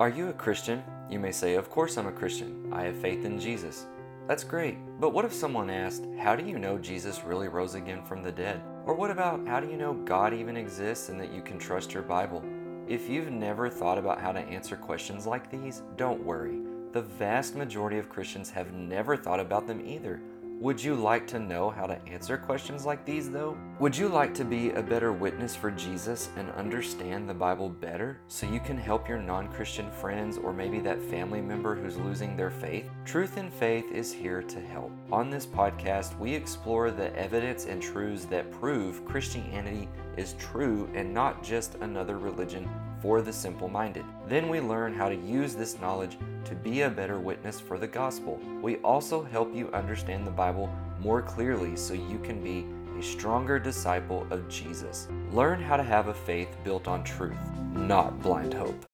Are you a Christian? You may say, Of course I'm a Christian. I have faith in Jesus. That's great. But what if someone asked, How do you know Jesus really rose again from the dead? Or what about, How do you know God even exists and that you can trust your Bible? If you've never thought about how to answer questions like these, don't worry. The vast majority of Christians have never thought about them either. Would you like to know how to answer questions like these, though? Would you like to be a better witness for Jesus and understand the Bible better so you can help your non Christian friends or maybe that family member who's losing their faith? Truth in Faith is here to help. On this podcast, we explore the evidence and truths that prove Christianity is true and not just another religion for the simple minded. Then we learn how to use this knowledge to be a better witness for the gospel. We also help you understand the Bible more clearly so you can be a stronger disciple of Jesus. Learn how to have a faith built on truth, not blind hope.